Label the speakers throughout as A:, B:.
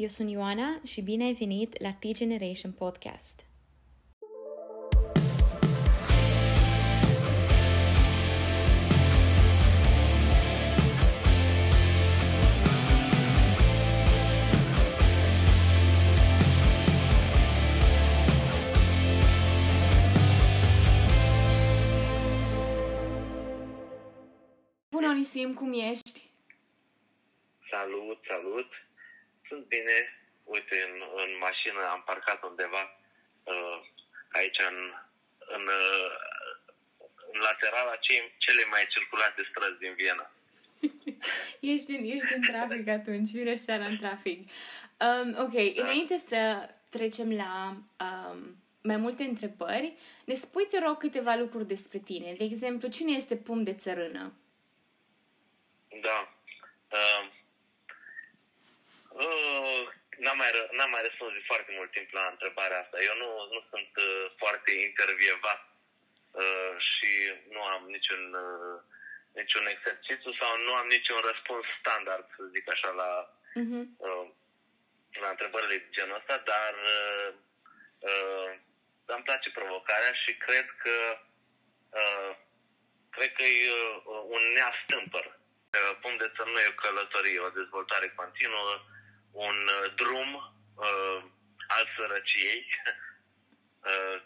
A: Eu sunt Ioana și bine ai venit la T-Generation Podcast. Bună, Onisim, cum ești?
B: Salut, salut. Sunt bine. Uite, în, în mașină am parcat undeva uh, aici în, în, uh, în laterala cei, cele mai circulate străzi din Viena.
A: Ești în, ești în trafic atunci, vine seara în trafic. Um, ok, da. înainte să trecem la um, mai multe întrebări, ne spui, te rog, câteva lucruri despre tine. De exemplu, cine este pum de țărână?
B: Da. Uh, uh, n-am, mai, ră- n-am mai răspuns de foarte mult timp la întrebarea asta. Eu nu, nu sunt uh, foarte intervievat uh, și nu am niciun, uh, niciun exercițiu sau nu am niciun răspuns standard, să zic așa, la,
A: Uh-huh.
B: uh, la întrebările de genul ăsta, dar uh, uh, îmi place provocarea și cred că uh, cred că e uh, un neastâmpăr. Uh, punct de țăr nu e o călătorie, o dezvoltare continuă, un uh, drum uh, al sărăciei, uh,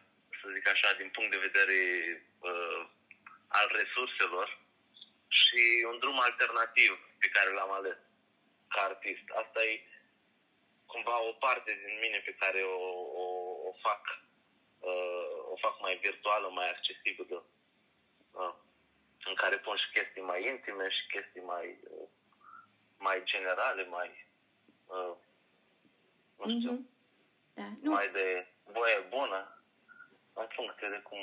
B: să zic așa, din punct de vedere uh, al resurselor și un drum alternativ pe care l-am ales ca artist. Asta e cumva o parte din mine pe care o, o, o fac uh, o fac mai virtuală, mai accesibilă, uh, în care pun și chestii mai intime și chestii mai uh, mai generale, mai uh, nu știu,
A: Mhm. Da. Nu,
B: mai de voie bună, în funcție de cum,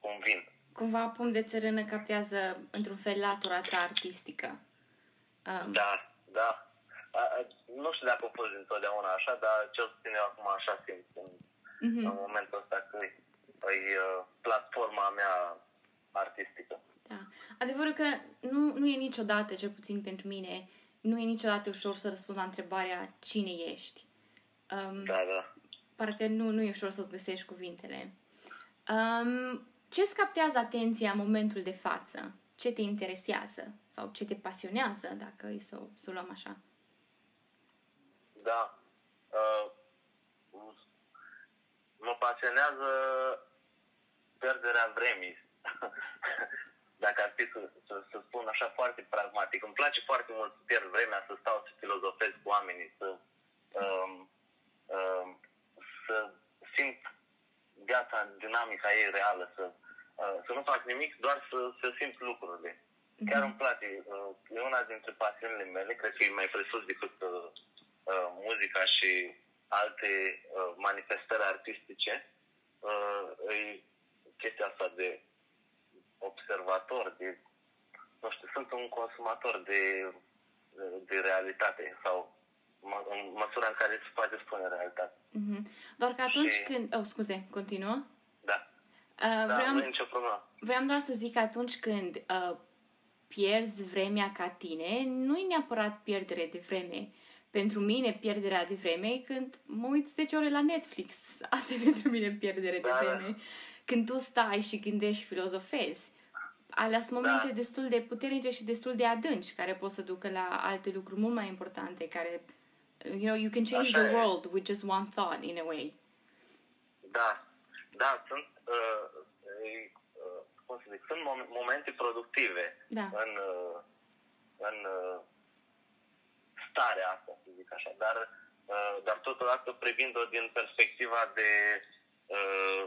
B: cum vin.
A: cumva pum de țărână captează într-un fel latura ta artistică. Um,
B: Da, da. A, a, nu știu dacă a fost întotdeauna așa, dar cel puțin eu acum așa simt în,
A: mhm.
B: în momentul ăsta că e, e uh, platforma mea artistică.
A: Da. Adevărul că nu, nu e niciodată, cel puțin pentru mine, nu e niciodată ușor să răspund la întrebarea cine ești. Um,
B: Da, da.
A: Parcă nu, nu e ușor să-ți găsești cuvintele. Um, ce îți captează atenția în momentul de față? Ce te interesează? Sau ce te pasionează, dacă e să, o- să o luăm așa?
B: Da. Uh, mă pasionează pierderea vremii. Dacă ar fi să, să, să spun așa foarte pragmatic. Îmi place foarte mult să pierd vremea, să stau să filozofez cu oamenii, să, um, um, să simt viața în dinamica ei reală, să, uh, să nu fac nimic, doar să, să simt lucrurile. Chiar îmi place. Uh, e una dintre pasiunile mele, cred că e mai presus decât uh, uh, muzica și alte uh, manifestări artistice. Uh, e chestia asta de observator, de, nu știu, sunt un consumator de, de realitate sau mă, în măsura în care se poate spune realitate.
A: Mhm. Doar că atunci
B: Și-
A: când... Oh, scuze, continuă.
B: Da,
A: Uh,
B: da,
A: vreau,
B: nu e nicio problemă.
A: vreau doar să zic că atunci când uh, pierzi vremea ca tine, nu e neapărat pierdere de vreme. Pentru mine, pierderea de vreme e când mă uit 10 ore la Netflix. Asta e pentru mine pierdere de
B: Da, da.
A: Vreme. Când tu stai și gândești și filozofezi, alea sunt momente
B: Da.
A: destul de puternice și destul de adânci, care pot să ducă la alte lucruri mult mai importante, care, you know, you can change
B: Așa
A: the
B: e.
A: world with just one thought, in a way.
B: Da, da, sunt, uh, e, uh, cum să zic, sunt mom- momente productive
A: Da.
B: în, uh, în uh, starea asta, să zic așa, dar, uh, dar totodată privind-o din perspectiva de uh,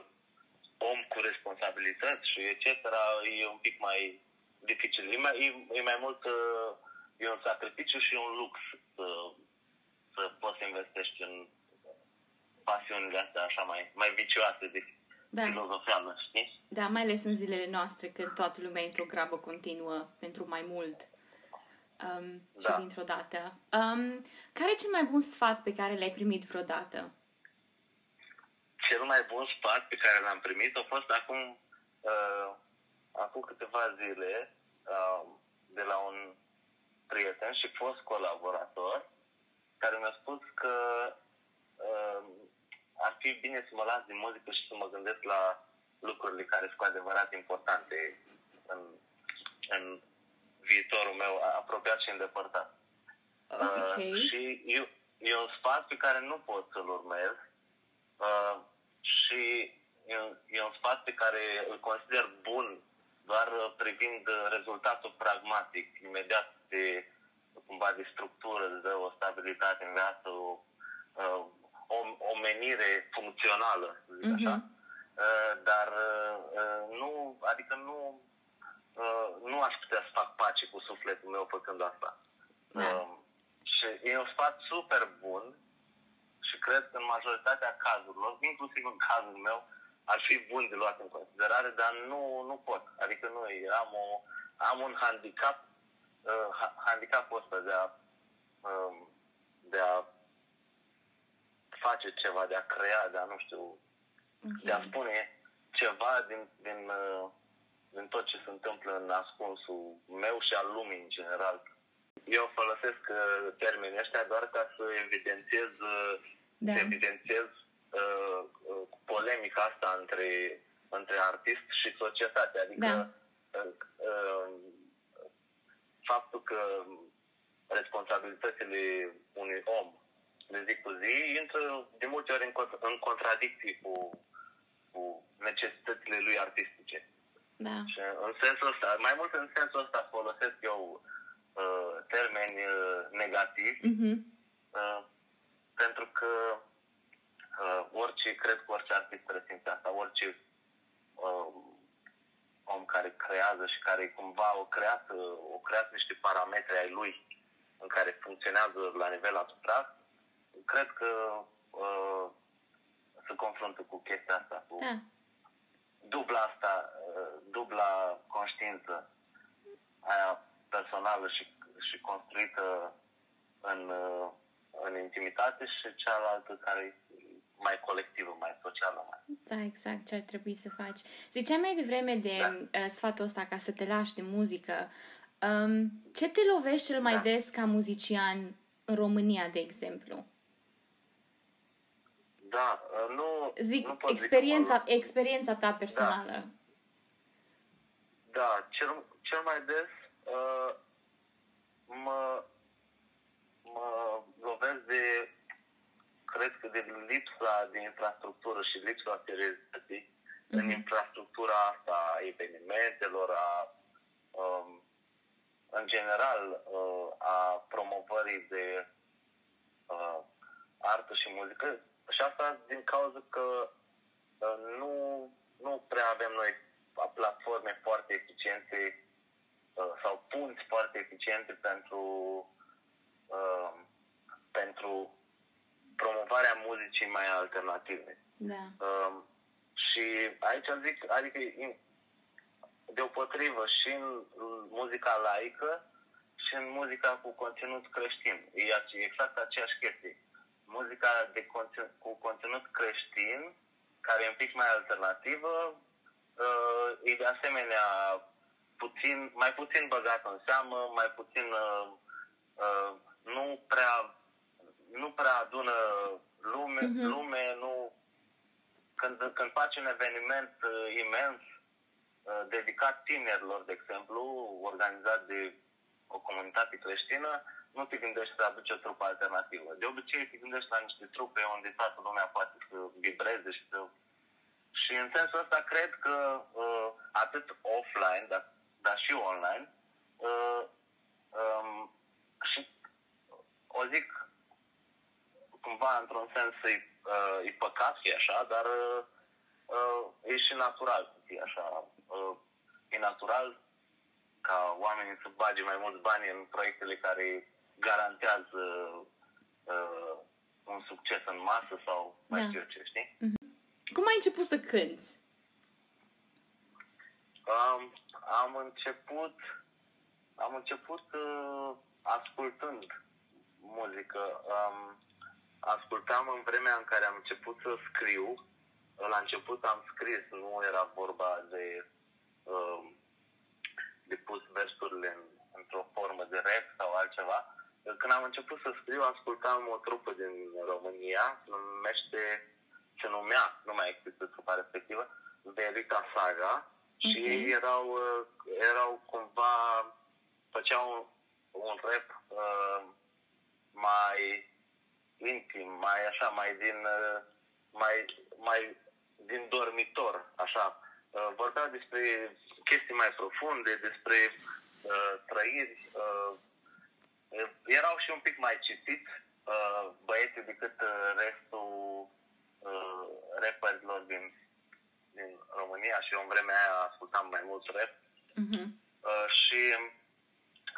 B: om cu responsabilități și etc., e un pic mai dificil. E mai, e, e mai mult, uh, e un sacrificiu și un lux să, să poți să investești în pasiunile astea așa mai, mai vicioase de
A: Da.
B: filozofiană, știi?
A: Da, mai ales în zilele noastre, când toată lumea e într-o grabă continuă pentru mai mult um, și
B: Da.
A: dintr-o dată. Um, care e cel mai bun sfat pe care l-ai primit vreodată?
B: Cel mai bun sfat pe care l-am primit a fost acum, uh, acum câteva zile uh, de la un prieten și fost colaborator care mi-a spus că fi bine să mă las din muzică și să mă gândesc la lucrurile care sunt cu adevărat importante în, în viitorul meu apropiat și îndepărtat.
A: Okay.
B: Uh, și e, e un sfat pe care nu pot să-l urmez uh, și e un, e un sfat pe care îl consider bun doar privind rezultatul pragmatic, imediat de cumva de structură, îți dă o stabilitate în viață, o, uh, o, o menire funcțională, să zic uh-huh. așa. Mhm. Uh, dar uh, nu, adică nu, nu aș putea să fac pace cu sufletul meu făcând asta. Da. Și e un sfat super bun și cred că în majoritatea cazurilor, inclusiv în cazul meu, ar fi bun de luat în considerare, dar nu, nu pot. Adică nu, am, o, am un handicap uh, handicapul ăsta de a, uh, de a face ceva, de a crea, de a, nu știu, okay. de a spune ceva din, din, uh, din tot ce se întâmplă în ascunsul meu și al lumii în general. Eu folosesc uh, termenii ăștia doar ca să evidențiez, uh, da. evidențiez uh, uh, polemica asta între, între artist și societate. Adică da. uh, uh, faptul că responsabilitățile unui om de zi cu zi intră de multe ori în, în contradicții cu, cu necesitățile lui artistice.
A: Da.
B: Și în sensul ăsta, mai mult în sensul ăsta folosesc eu uh, termeni uh, negativi, uh-huh. uh, pentru că uh, orice, cred că orice artist resimte asta, orice uh, om care creează și care cumva o creat, o creat niște parametri ai lui în care funcționează la nivel abstract, cred că uh, se confruntă cu chestia asta, cu da. dubla asta, uh, dubla conștiință aia personală și, și construită în, uh, în intimitate și cealaltă care mai colectivă, mai socială. Mai.
A: Da, exact ce ar trebui să faci. Ziceai mai devreme de da. uh, sfatul ăsta ca să te lași de muzică. Um, ce te lovești cel mai da. des ca muzician în România, de exemplu?
B: Da, uh, nu...
A: Zic,
B: nu
A: experiența, zic experiența ta personală. Da,
B: da cel, cel mai des uh, mă, mă lovesc de cred că de lipsa de infrastructură și lipsa seriozității mm-hmm. în mhm. infrastructura asta a evenimentelor, a, um, în general, uh, a promovării de uh, artă și muzică. Și asta din cauza că uh, nu, nu prea avem noi platforme foarte eficiente uh, sau punți foarte eficiente pentru uh, pentru promovarea muzicii mai alternative.
A: Da.
B: Uh, și aici zic, adică deopotrivă și în muzica laică și în muzica cu conținut creștin. E exact aceeași chestie. Muzica de conținut, cu conținut creștin, care e un pic mai alternativă, uh, e de asemenea puțin, mai puțin băgat în seamă, mai puțin uh, uh, nu prea nu prea adună lume, uh-huh. lume nu... Când, când faci un eveniment uh, imens uh, dedicat tinerilor, de exemplu, organizat de o comunitate creștină, nu te gândești să aduci o trupă alternativă. De obicei te gândești la niște trupe unde toată lumea poate să vibreze și să... Și în sensul ăsta cred că uh, atât offline, dar, dar și online, uh, um, și o zic cumva, într-un sens, e, uh, e păcat fi așa, dar uh, e și natural să fie așa. Uh, e natural ca oamenii să bage mai mulți bani în proiectele care garantează uh, un succes în masă sau mai da. știu ce, știi?
A: Mm-hmm. Cum ai început să cânți?
B: Um, am început am început uh, ascultând muzică. Um, ascultam în vremea în care am început să scriu. La început am scris, nu era vorba de, uh, de pus versurile în, într-o formă de rap sau altceva. Când am început să scriu, ascultam o trupă din România, se numește se numea, nu mai există trupa respectivă, Verita Saga și
A: Ok.
B: ei erau, uh, erau cumva, făceau un, un rap uh, mai intim, mai așa, mai din, uh, mai, mai din dormitor, așa. Uh, vorbeau despre chestii mai profunde, despre uh, trăiri. Uh, erau și un pic mai citiți uh, băieții decât uh, restul uh, rapperilor din, din România și eu în vremea aia ascultam mai mult rap.
A: Mhm.
B: Uh, și,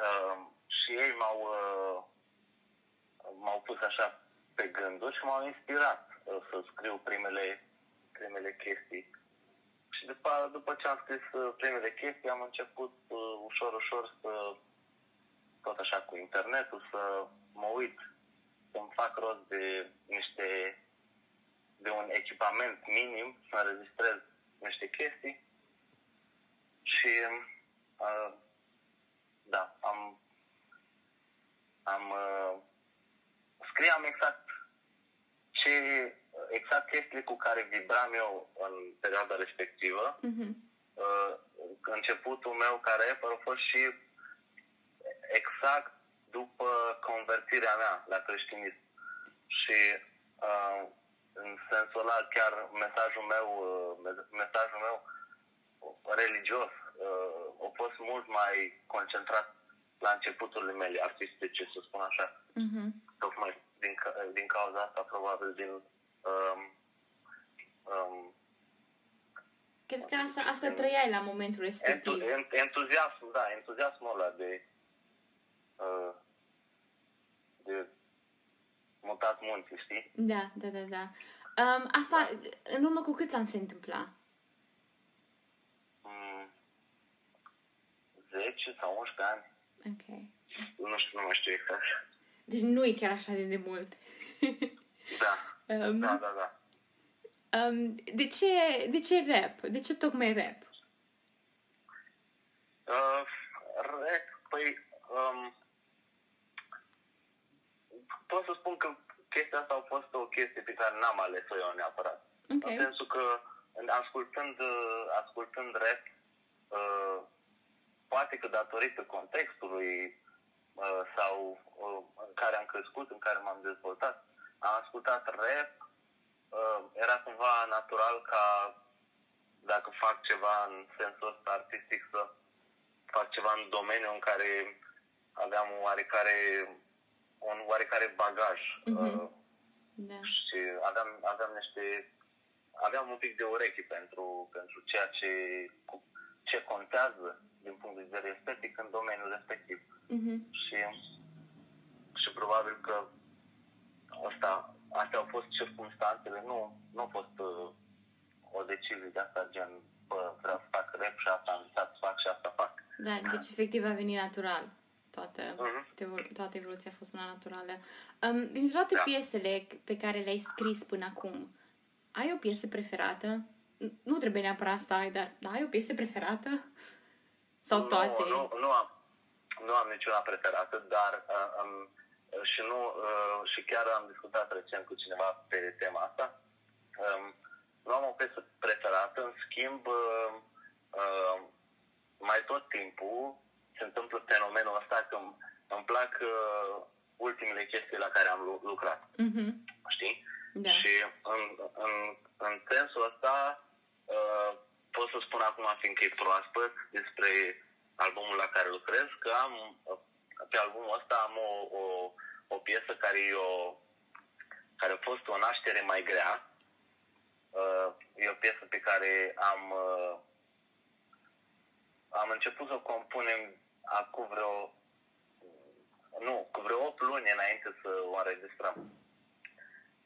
B: uh, și ei m-au, uh, m-au pus așa pe gânduri și m-au inspirat uh, să scriu primele, primele chestii. Și după, după ce am scris uh, primele chestii, am început uh, ușor, ușor să, tot așa cu internetul, să mă uit, să-mi fac rost de niște, de un echipament minim, să înregistrez niște chestii și uh, da, am, am uh, scriam exact ce, exact chestiile cu care vibram eu în perioada respectivă.
A: Mhm.
B: Uh, începutul meu ca rapper a fost și exact după convertirea mea la creștinism. Și uh, în sensul ăla chiar mesajul meu, uh, mesajul meu religios uh, a fost mult mai concentrat la începuturile mele artistice, să spun așa.
A: Mhm.
B: Tocmai din, ca- din cauza asta, probabil din um, um,
A: Cred că asta, asta trăiai la momentul respectiv.
B: entu- en- entuziasm, da, entuziasmul ăla de, uh, de mutat munții, știi?
A: Da, da, da, da. Um, asta, în urmă cu câți ani se întâmpla?
B: Mm, 10 sau 11 ani,
A: Ok.
B: nu știu, nu mai știu exact.
A: Deci nu e chiar așa de demult.
B: Da,
A: um,
B: da, da, da.
A: um, de, ce, de ce rap? De ce tocmai rap?
B: Uh, rec, păi, um, pot să spun că chestia asta a fost o chestie pe care n-am ales-o eu neapărat.
A: Ok.
B: În sensul că în- ascultând, uh, ascultând rap, uh, poate că datorită contextului uh, sau uh, în care am crescut, în care m-am dezvoltat, am ascultat rap, uh, era cumva natural ca dacă fac ceva în sensul ăsta artistic să fac ceva în domeniu în care aveam un oarecare, un oarecare bagaj
A: Mhm.
B: uh,
A: Da.
B: și aveam, aveam niște aveam un pic de ureche pentru, pentru ceea ce, cu- ce contează din punct de vedere estetic în domeniul respectiv.
A: Mhm.
B: Și, și probabil că asta, astea au fost circunstanțele, nu, nu a fost uh, o decizie de asta gen, bă, vreau să fac rap și asta am visat să fac și asta fac.
A: Da, deci efectiv a venit natural. Toată,
B: Mhm.
A: evolu- toată evoluția a fost una naturală. Um, dintre toate
B: Da.
A: piesele pe care le-ai scris până acum, ai o piesă preferată? N- Nu trebuie neapărat să ai, dar da, ai o piesă preferată? Sau toate?
B: Nu, nu, nu, am, nu am niciuna preferată, dar uh, um, și nu uh, și chiar am discutat recent cu cineva pe tema asta. Um, nu am o piesă preferată, în schimb, uh, uh, mai tot timpul se întâmplă fenomenul ăsta că îmi, îmi plac uh, ultimele chestii la care am lu- lucrat,
A: Mhm.
B: știi?
A: Da.
B: Și în, în, în sensul ăsta uh, pot să spun acum, fiindcă e proaspăt, despre albumul la care lucrez, că am uh, pe albumul ăsta am o, o, o piesă care, e o, care a fost o naștere mai grea. Uh, e o piesă pe care am, uh, am început să o compunem acum vreo nu, cu vreo 8 luni înainte să o înregistrăm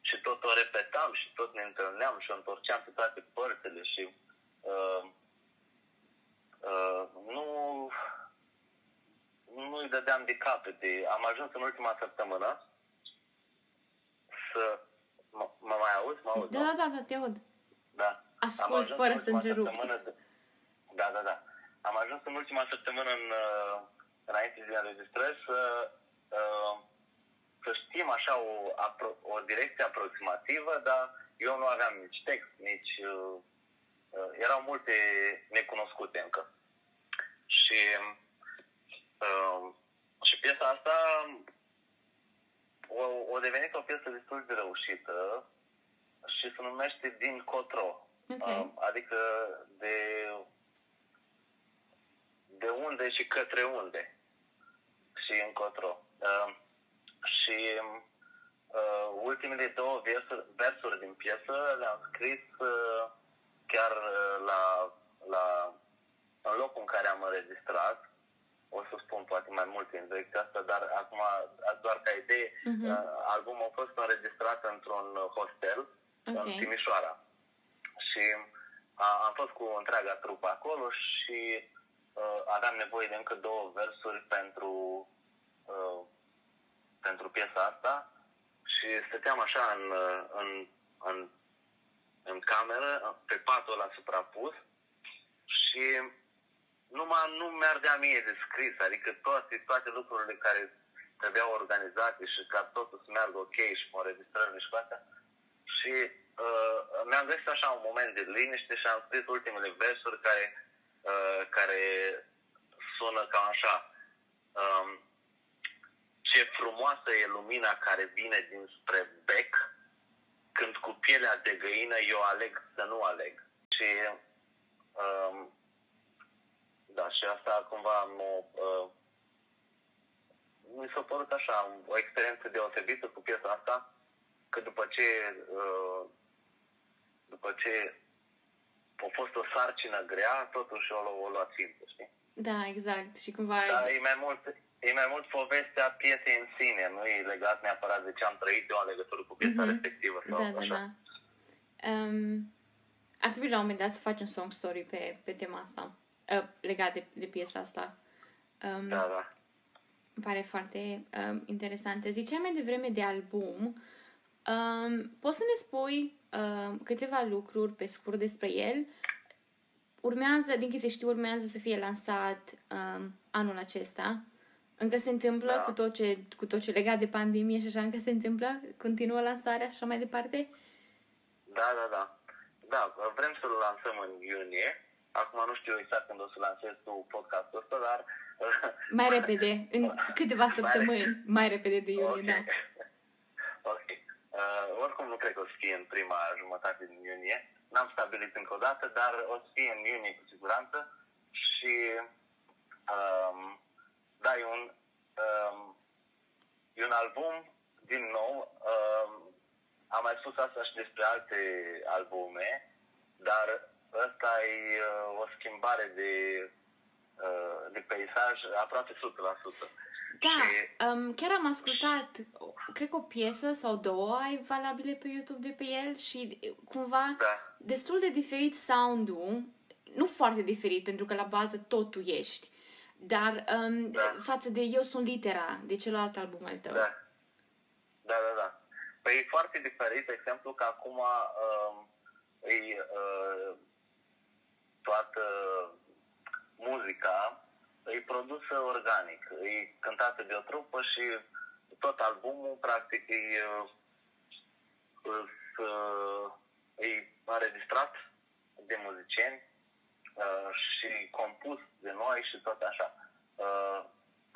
B: și tot o repetam și tot ne întâlneam și o întorceam pe toate părțile și uh, uh, nu nu îi dădeam de capete. Am ajuns în ultima săptămână să... Mă, mă mai auzi? Mă auzi?
A: Da,
B: nu?
A: da, da, da, te aud.
B: Da.
A: Ascult
B: Am ajuns
A: fără
B: în
A: să
B: ultima
A: întrerup.
B: săptămână de- Da, da, da. Am ajuns în ultima săptămână în, uh, înainte de înregistrări să, uh, să știm așa o, apro- o direcție aproximativă, dar eu nu aveam nici text, nici... Uh, uh, erau multe necunoscute încă. Și, uh, și piesa asta o, o devenit o piesă destul de reușită și se numește Din Cotro.
A: Okay.
B: Uh, adică de, de unde și către unde și încotro. Uh, și uh, ultimele două versuri, versuri din piesă le-am scris uh, chiar uh, la, la, în locul în care am înregistrat. O să spun poate mai multe în direcția asta, dar acum, doar ca idee, uh-huh. uh, albumul a fost înregistrat într-un hostel okay. în Timișoara. Și a, am fost cu întreaga trupă acolo și uh, aveam nevoie de încă două versuri pentru uh, pentru piesa asta și stăteam așa în, în, în, în cameră, pe patul ăla suprapus și numai nu mergea mie de scris, adică toate, toate lucrurile care trebuiau organizate și ca totul să meargă ok și cu înregistrările și cu astea. Și uh, mi-am găsit așa un moment de liniște și am scris ultimele versuri care, uh, care sună cam așa. Um, ce frumoasă e lumina care vine dinspre bec, când cu pielea de găină eu aleg să nu aleg. Și um, da, și asta cumva mă, uh, mi s-a părut așa, o experiență deosebită cu piesa asta, că după ce uh, după ce a fost o sarcină grea, totuși o, o luat simplu, știi?
A: Da, exact. Și cumva...
B: Da, e mai mult, e mai mult povestea piesei în sine, nu e legat neapărat de ce am trăit eu în legătură cu piesa mm-hmm. respectivă. Sau
A: da, da, așa. da. Um, ar trebui la un moment dat să faci un song story pe, pe tema asta, uh, legat de, de piesa asta.
B: Um, da, da.
A: Îmi pare foarte um, interesantă. Ziceai mai devreme de album. Um, poți să ne spui um, câteva lucruri pe scurt despre el? Urmează, din câte știu, urmează să fie lansat um, anul acesta. Încă se întâmplă da. cu, tot ce, cu tot ce legat de pandemie și așa, încă se întâmplă? Continuă lansarea și așa mai departe?
B: Da, da, da. Da, vrem să-l lansăm în iunie. Acum nu știu exact când o să lansez tu podcastul ăsta, dar...
A: Mai repede, în câteva săptămâni, mai, mai repede de iunie, okay.
B: da. ok. Uh, oricum nu cred că o să fie în prima jumătate din iunie. N-am stabilit încă o dată, dar o să fie în iunie cu siguranță și um, da, e un, um, e un album, din nou, um, am mai spus asta și despre alte albume, dar ăsta e uh, o schimbare de, uh, de peisaj aproape 100%.
A: Da, și... um, chiar am ascultat, cred că o piesă sau două ai valabile pe YouTube de pe el și cumva da. destul de diferit sound-ul, nu foarte diferit pentru că la bază tot tu ești, dar um, da. față de Eu sunt litera, de celălalt album al tău.
B: Da. Da, da, da. Păi e foarte diferit, de exemplu, că acum um, e uh, toată muzica e produsă organic, e cântată de o trupă și tot albumul, practic, e, uh, e înregistrat de muzicieni uh, și compus de noi și tot așa. Uh,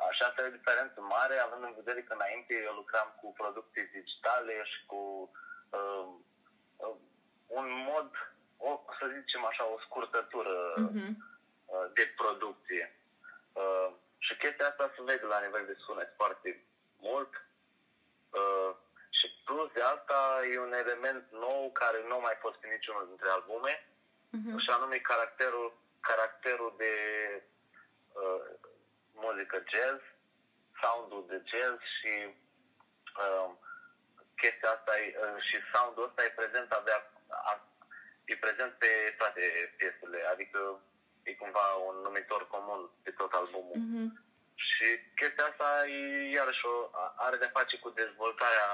B: așa asta e o diferență mare, având în vedere că înainte eu lucram cu producții digitale și cu uh, uh, un mod, o, să zicem așa, o scurtătură uh-huh. uh, de producție. Uh, și chestia asta se vede la nivel de sunet foarte mult. Uh, și plus de asta e un element nou care nu mai fost în niciunul dintre albume, uh-huh. și anume caracterul, caracterul de uh, muzică jazz, soundul de jazz și uh, chestia asta e, uh, și soundul ăsta e prezent avea, a, e prezent pe toate piesele, adică e cumva un numitor comun pe tot albumul. Mm-hmm. Și chestia asta e, iarăși o, are de face cu dezvoltarea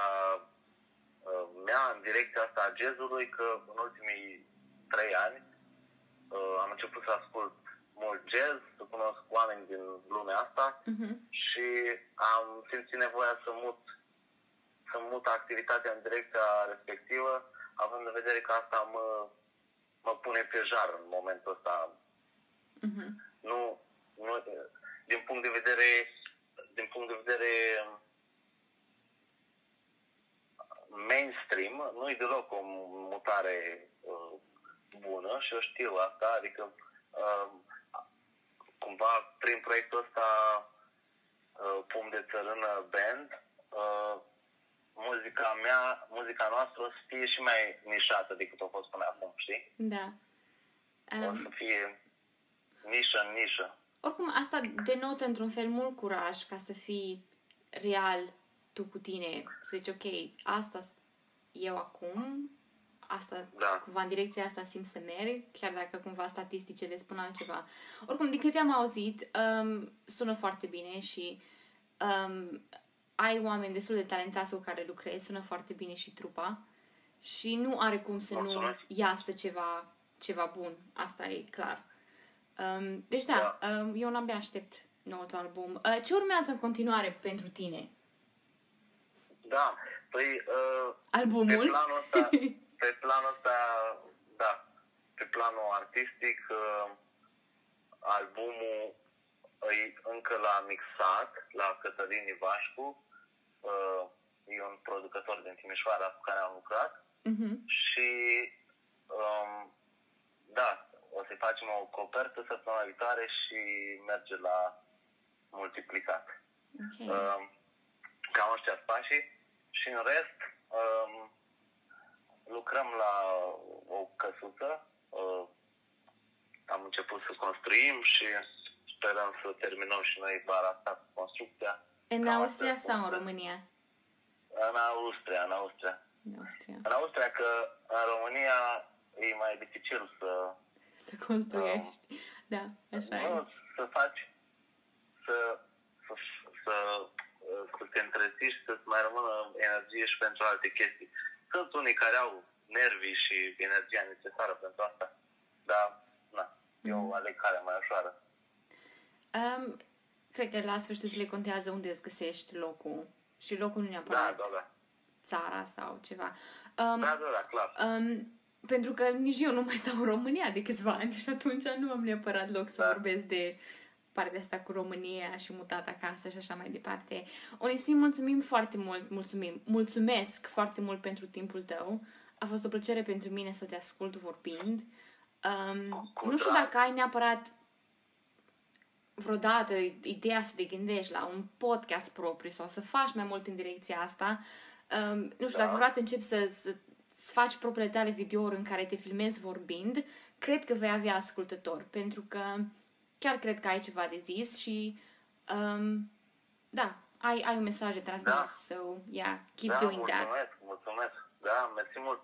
B: uh, mea în direcția asta a jazzului, că în ultimii trei ani uh, am început să ascult mult jazz, să cunosc oameni din lumea asta uh-huh. și am simțit nevoia să mut să mut activitatea în direcția respectivă, având în vedere că asta mă, mă pune pe jar în momentul ăsta.
A: Uh-huh.
B: Nu, nu, din punct de vedere, din punct de vedere mainstream, nu e deloc o mutare uh, bună și eu știu asta, adică uh, cumva prin proiectul ăsta uh, Pum de Țărână Band, uh, muzica mea, muzica noastră o să fie și mai nișată decât a fost până acum, știi?
A: Da.
B: Um, o să fie nișă în nișă.
A: Oricum, asta denotă într-un fel mult curaj ca să fii real tu cu tine, să zici, ok, asta eu acum, asta,
B: da.
A: cumva în direcția asta simt să merg, chiar dacă cumva statisticele spun altceva. Oricum, din câte am auzit, um, sună foarte bine și um, ai oameni destul de talentați cu care lucrezi, sună foarte bine și trupa și nu are cum să
B: Mulțumesc.
A: nu iasă ceva, ceva bun. Asta e clar. Um, deci da,
B: Da.
A: Um, eu n-abia aștept noul tău album. Uh, ce urmează în continuare pentru tine?
B: Da, păi uh, pe
A: Albumul?
B: planul ăsta, pe planul ăsta, da, pe planul artistic, uh, albumul e încă la mixat la Cătălin Ivașcu, uh, e un producător din Timișoara cu care am lucrat
A: Mhm.
B: și um, da, o să facem o copertă săptămâna viitoare și merge la multiplicat.
A: Ok.
B: Um, cam ăștia sunt pașii și în rest um, lucrăm la o căsuță. Uh, am început să construim și sperăm să terminăm și noi vara asta cu construcția.
A: În
B: Cam
A: Austria
B: astea
A: sau în
B: sunt.
A: România?
B: În Austria, în Austria.
A: În Austria.
B: În Austria că în România e mai dificil să,
A: Să construiești. Da, așa e.
B: nu, să faci, să, să, să, să te întreții și să-ți mai rămână energie și pentru alte chestii. Sunt unii care au nervii și energia necesară pentru asta, dar na, eu
A: Mhm.
B: aleg care mai ușoară.
A: Um, cred că la sfârșitul zilei contează unde îți găsești locul. Și locul nu
B: Da,
A: neapărat
B: da, da.
A: țara sau ceva. Um,
B: Da, da, da, clar.
A: um, pentru că nici eu nu mai stau în România de câțiva ani și atunci nu am neapărat loc să
B: Da.
A: vorbesc de partea asta cu România și mutat acasă și așa mai departe. Onisim, mulțumim foarte mult, mulțumim, mulțumesc foarte mult pentru timpul tău. A fost o plăcere pentru mine să te ascult vorbind. Um,
B: Cu
A: nu știu
B: drag.
A: dacă ai neapărat vreodată ideea să te gândești la un podcast propriu sau să faci mai mult în direcția asta. Um, nu știu,
B: Da.
A: dacă vreodată începi să, să, să faci propriile tale videouri în care te filmezi vorbind, cred că vei avea ascultători, pentru că chiar cred că ai ceva de zis și um, da, ai, ai un mesaj de transmis,
B: Da.
A: so yeah, keep
B: da,
A: doing that.
B: mulțumesc, mulțumesc. Da, mersi mult.